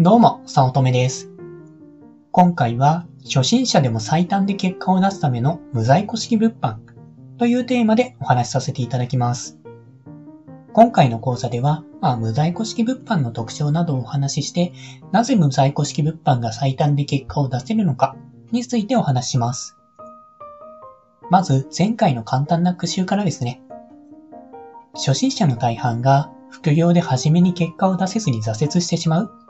どうも、さおとめです。今回は、初心者でも最短で結果を出すための無在庫式物販というテーマでお話しさせていただきます。今回の講座では、まあ、無在庫式物販の特徴などをお話しして、なぜ無在庫式物販が最短で結果を出せるのかについてお話しします。まず、前回の簡単な復習からですね。初心者の大半が副業で初めに結果を出せずに挫折してしまう。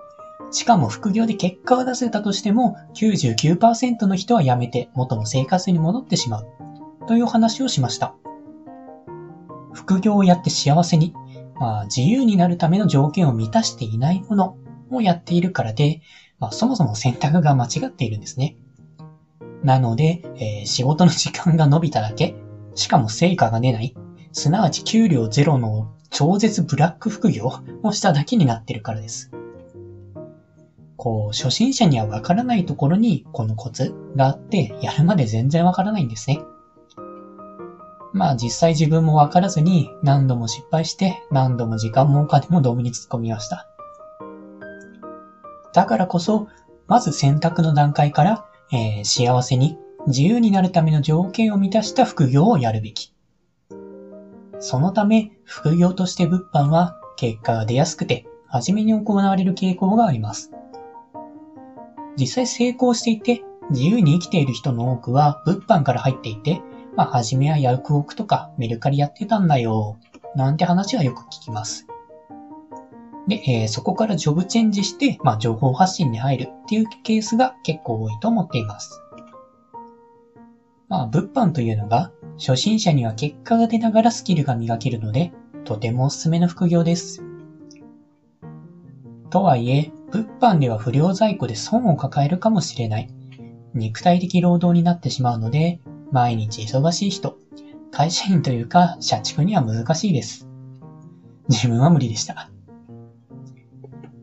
しかも副業で結果を出せたとしても99%の人は辞めて元の生活に戻ってしまう。という話をしました。副業をやって幸せに、まあ、自由になるための条件を満たしていないものをやっているからで、まあ、そもそも選択が間違っているんですね。なので、えー仕事の時間が伸びただけ、しかも成果が出ない、すなわち給料ゼロの超絶ブラック副業をしただけになってるからです。こう、初心者にはわからないところにこのコツがあって、やるまで全然わからないんですね。まあ実際自分もわからずに何度も失敗して何度も時間もお金もドブに突っ込みました。だからこそ、まず選択の段階から、えー幸せに自由になるための条件を満たした副業をやるべき。そのため、副業として物販は結果が出やすくて、初めに行われる傾向があります。実際成功していて、自由に生きている人の多くは物販から入っていて、まあ、初めはヤフオクとかメルカリやってたんだよ、なんて話はよく聞きます。で、えーそこからジョブチェンジして、まあ、情報発信に入るっていうケースが結構多いと思っています。まあ、物販というのが、初心者には結果が出ながらスキルが磨けるので、とてもおすすめの副業です。とはいえ、物販では不良在庫で損を抱えるかもしれない。肉体的労働になってしまうので、毎日忙しい人、会社員というか社畜には難しいです。自分は無理でした。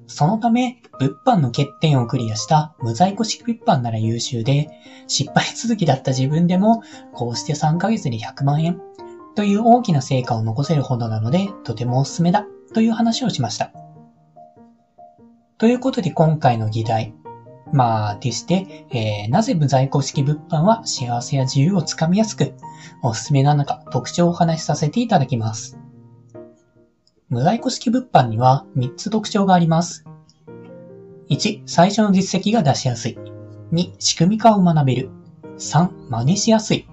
そのため、物販の欠点をクリアした無在庫式物販なら優秀で、失敗続きだった自分でも、こうして3ヶ月で100万円という大きな成果を残せるほどなので、とてもおすすめだという話をしました。ということで今回の議題。まあ、でして、えーなぜ無在庫式物販は幸せや自由をつかみやすく、おすすめなのか特徴をお話しさせていただきます。無在庫式物販には3つ特徴があります。1、最初の実績が出しやすい。2、仕組み化を学べる。3、真似しやすい。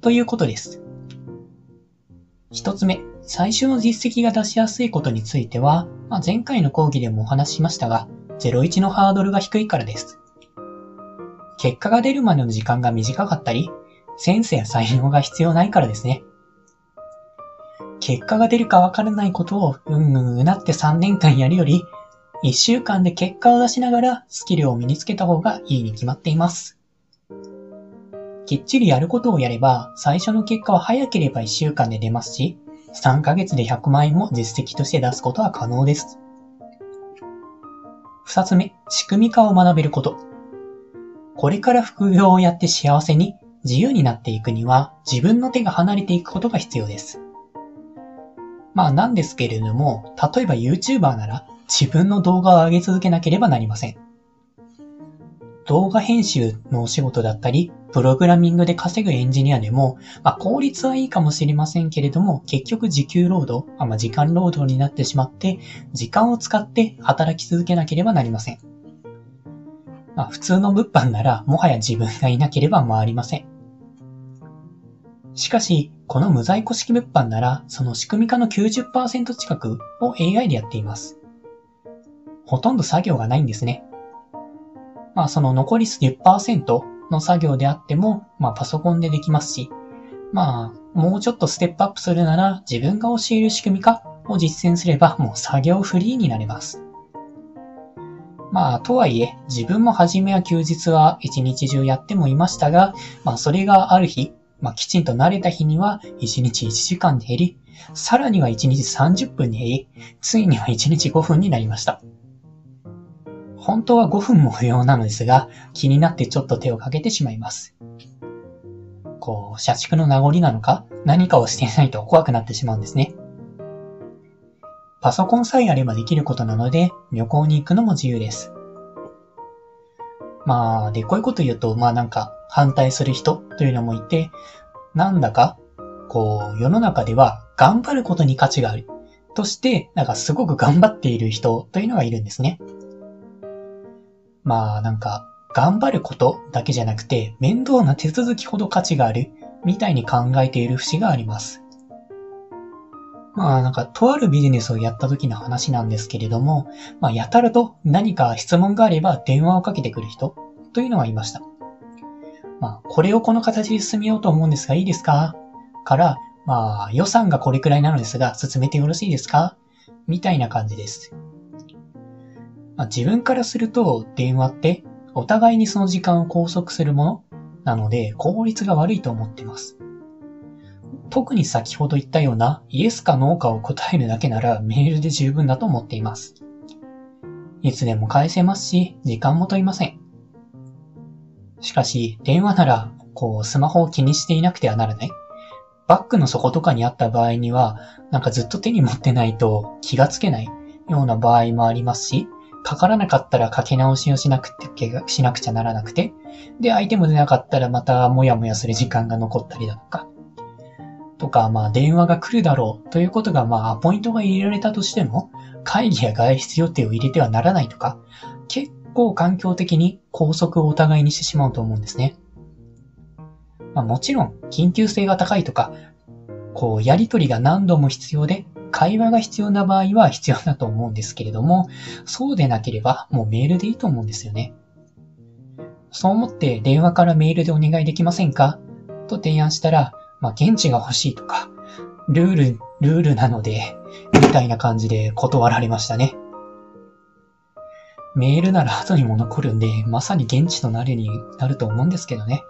ということです。1つ目、最初の実績が出しやすいことについては、まあ、前回の講義でもお話ししましたが、01のハードルが低いからです。結果が出るまでの時間が短かったり、センスや才能が必要ないからですね。結果が出るかわからないことをうんうんうなって3年間やるより、1週間で結果を出しながらスキルを身につけた方がいいに決まっています。きっちりやることをやれば、最初の結果は早ければ1週間で出ますし、3ヶ月で100万円も実績として出すことは可能です。二つ目、仕組み化を学べること。これから副業をやって幸せに自由になっていくには自分の手が離れていくことが必要です。まあなんですけれども、例えば YouTuber なら自分の動画を上げ続けなければなりません。動画編集のお仕事だったり、プログラミングで稼ぐエンジニアでも、まあ効率はいいかもしれませんけれども、結局時給労働、まあ時間労働になってしまって、時間を使って働き続けなければなりません。まあ普通の物販なら、もはや自分がいなければ回りません。しかし、この無在庫式物販なら、その仕組み化の90%近くを AI でやっています。ほとんど作業がないんですね。まあその残り10%の作業であっても、まあパソコンでできますし、まあもうちょっとステップアップするなら自分が教える仕組み化を実践すればもう作業フリーになれます。まあとはいえ自分も初めは休日は一日中やってもいましたが、まあそれがある日、まあきちんと慣れた日には1日1時間で減り、さらには1日30分に減り、ついには1日5分になりました。本当は5分も不要なのですが、気になってちょっと手をかけてしまいます。こう、社畜の名残なのか、何かをしていないと怖くなってしまうんですね。パソコンさえあればできることなので、旅行に行くのも自由です。まあ、で、こういうこと言うと、まあなんか反対する人というのもいて、なんだか、こう、世の中では頑張ることに価値がある。として、なんかすごく頑張っている人というのがいるんですね。まあなんか、頑張ることだけじゃなくて、面倒な手続きほど価値がある、みたいに考えている節があります。まあなんか、とあるビジネスをやった時の話なんですけれども、まあやたらと何か質問があれば電話をかけてくる人というのがいました。まあ、これをこの形で進めようと思うんですがいいですかから、まあ、予算がこれくらいなのですが、進めてよろしいですかみたいな感じです。まあ、自分からすると、電話ってお互いにその時間を拘束するものなので、効率が悪いと思っています。特に先ほど言ったようなイエスかノーかを答えるだけならメールで十分だと思っています。いつでも返せますし、時間も問いません。しかし、電話なら、こう、スマホを気にしていなくてはならない。バッグの底とかにあった場合には、なんかずっと手に持ってないと気がつけないような場合もありますし、かからなかったらかけ直しをしなくて、しなくちゃならなくて、で、相手も出なかったらまたもやもやする時間が残ったりだとか、とか、まあ電話が来るだろうということが、まあポイントが入れられたとしても、会議や外出予定を入れてはならないとか、結構環境的に拘束をお互いにしてしまうと思うんですね。まあもちろん、緊急性が高いとか、こう、やりとりが何度も必要で、会話が必要な場合は必要だと思うんですけれども、そうでなければもうメールでいいと思うんですよね。そう思って電話からメールでお願いできませんか？と提案したら、まあ、現地が欲しいとか、ルール、ルールなので、みたいな感じで断られましたね。メールなら後にも残るんで、まさに現地となるになると思うんですけどね。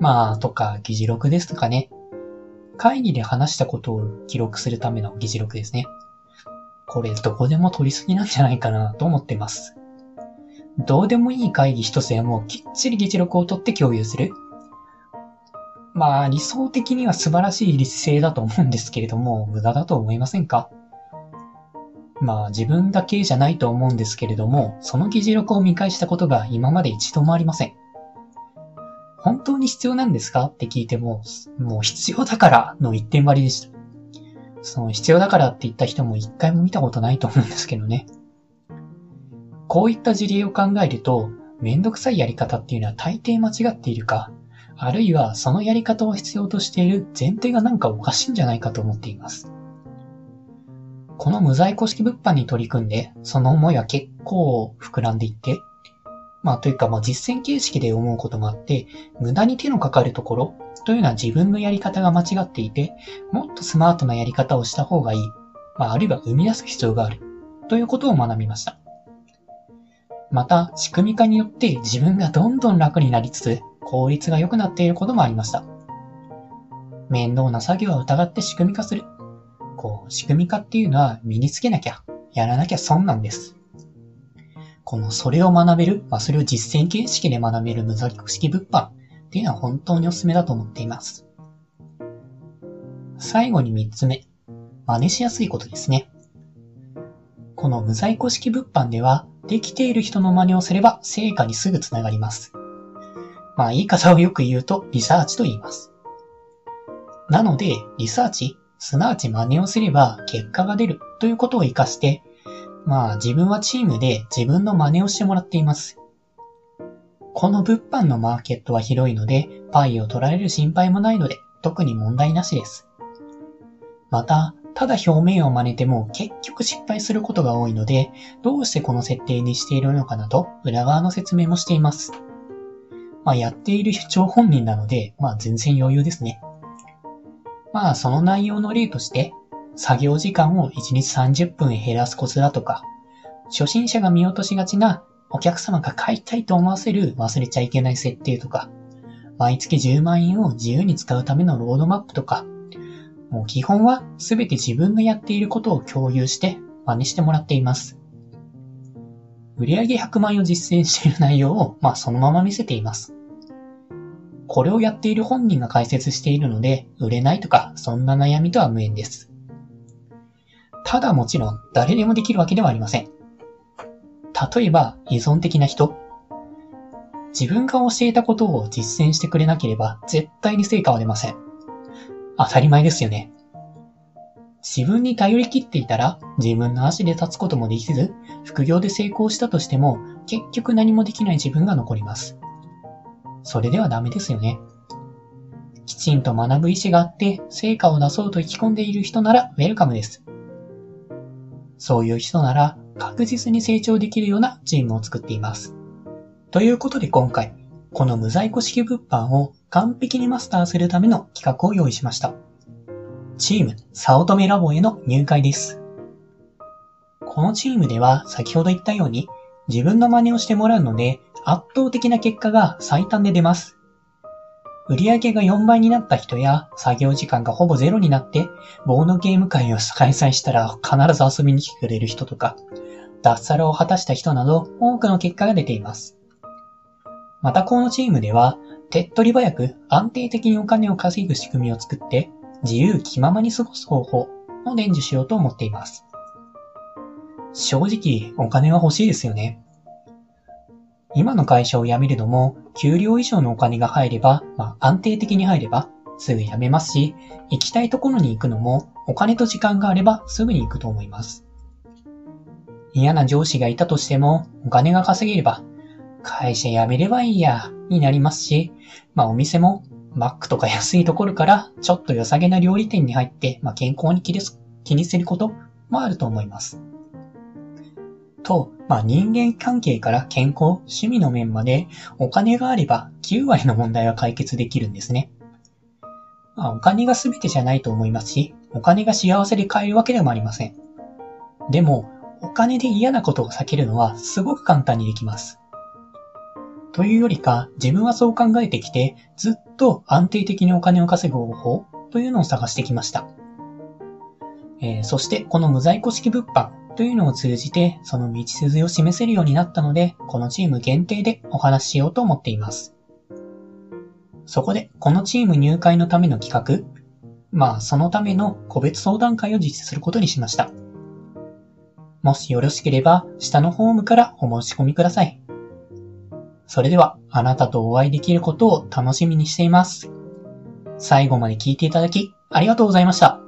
まあ、とか、議事録ですとかね。会議で話したことを記録するための議事録ですね。これどこでも取りすぎなんじゃないかなと思ってます。どうでもいい会議一つでもきっちり議事録を取って共有する。まあ理想的には素晴らしい立勢だと思うんですけれども、無駄だと思いませんか？まあ自分だけじゃないと思うんですけれども、その議事録を見返したことが今まで一度もありません。本当に必要なんですか？って聞いても、もう必要だからの一点張りでした。その必要だからって言った人も一回も見たことないと思うんですけどね。こういった事例を考えると、めんどくさいやり方っていうのは大抵間違っているか、あるいはそのやり方を必要としている前提がなんかおかしいんじゃないかと思っています。この無在庫式物販に取り組んで、その思いは結構膨らんでいって、まあというかまあ実践形式で思うこともあって、無駄に手のかかるところというのは自分のやり方が間違っていて、もっとスマートなやり方をした方がいい。まああるいは生み出す必要がある。ということを学びました。また、仕組み化によって自分がどんどん楽になりつつ、効率が良くなっていることもありました。面倒な作業は疑って仕組み化する。こう、仕組み化っていうのは身につけなきゃ、やらなきゃ損なんです。この、それを学べる、まあ、それを実践形式で学べる無座式物販っていうのは本当におすすめだと思っています。最後に3つ目。真似しやすいことですね。この無在庫式物販では、できている人の真似をすれば成果にすぐつながります。まあ言い方をよく言うとリサーチと言います。なので、リサーチ、すなわち真似をすれば結果が出るということを活かして、まあ自分はチームで自分の真似をしてもらっています。この物販のマーケットは広いので、パイを取られる心配もないので、特に問題なしです。また、ただ表面を真似ても結局失敗することが多いので、どうしてこの設定にしているのかなと裏側の説明もしています。まあ、やっている主張本人なので、まあ、全然余裕ですね。まあ、その内容の例として、作業時間を1日30分減らすコツだとか、初心者が見落としがちなお客様が買いたいと思わせる忘れちゃいけない設定とか、毎月10万円を自由に使うためのロードマップとか、もう基本は全て自分のやっていることを共有して真似してもらっています。売上100万円を実践している内容を、まあ、そのまま見せています。これをやっている本人が解説しているので、売れないとか、そんな悩みとは無縁です。ただもちろん、誰でもできるわけではありません。例えば、依存的な人、自分が教えたことを実践してくれなければ絶対に成果は出ません。当たり前ですよね。自分に頼り切っていたら自分の足で立つこともできず、副業で成功したとしても結局何もできない自分が残ります。それではダメですよね。きちんと学ぶ意思があって成果を出そうと意気込んでいる人ならウェルカムです。そういう人なら確実に成長できるようなチームを作っています。ということで今回、この無在庫式物販を完璧にマスターするための企画を用意しました。チーム、早乙女ラボへの入会です。このチームでは先ほど言ったように自分の真似をしてもらうので圧倒的な結果が最短で出ます。売上が4倍になった人や作業時間がほぼゼロになって棒のゲーム会を開催したら必ず遊びに来てくれる人とか脱サラを果たした人など多くの結果が出ています。またこのチームでは手っ取り早く安定的にお金を稼ぐ仕組みを作って自由気ままに過ごす方法を伝授しようと思っています。正直お金は欲しいですよね。今の会社を辞めるのも、給料以上のお金が入れば、まあ安定的に入れば、すぐ辞めますし、行きたいところに行くのも、お金と時間があればすぐに行くと思います。嫌な上司がいたとしても、お金が稼げれば、会社辞めればいいや、になりますし、まあお店も、マックとか安いところから、ちょっと良さげな料理店に入って、まあ健康に気にすることもあると思います。と、まあ、人間関係から健康、趣味の面までお金があれば9割の問題は解決できるんですね。まあ、お金が全てじゃないと思いますし、お金が幸せで買えるわけでもありません。でも、お金で嫌なことを避けるのはすごく簡単にできます。というよりか、自分はそう考えてきて、ずっと安定的にお金を稼ぐ方法というのを探してきました。えー、そして、この無在庫式物販というのを通じて、その道筋を示せるようになったので、このチーム限定でお話ししようと思っています。そこで、このチーム入会のための企画、まあ、そのための個別相談会を実施することにしました。もしよろしければ、下のフォームからお申し込みください。それでは、あなたとお会いできることを楽しみにしています。最後まで聞いていただき、ありがとうございました。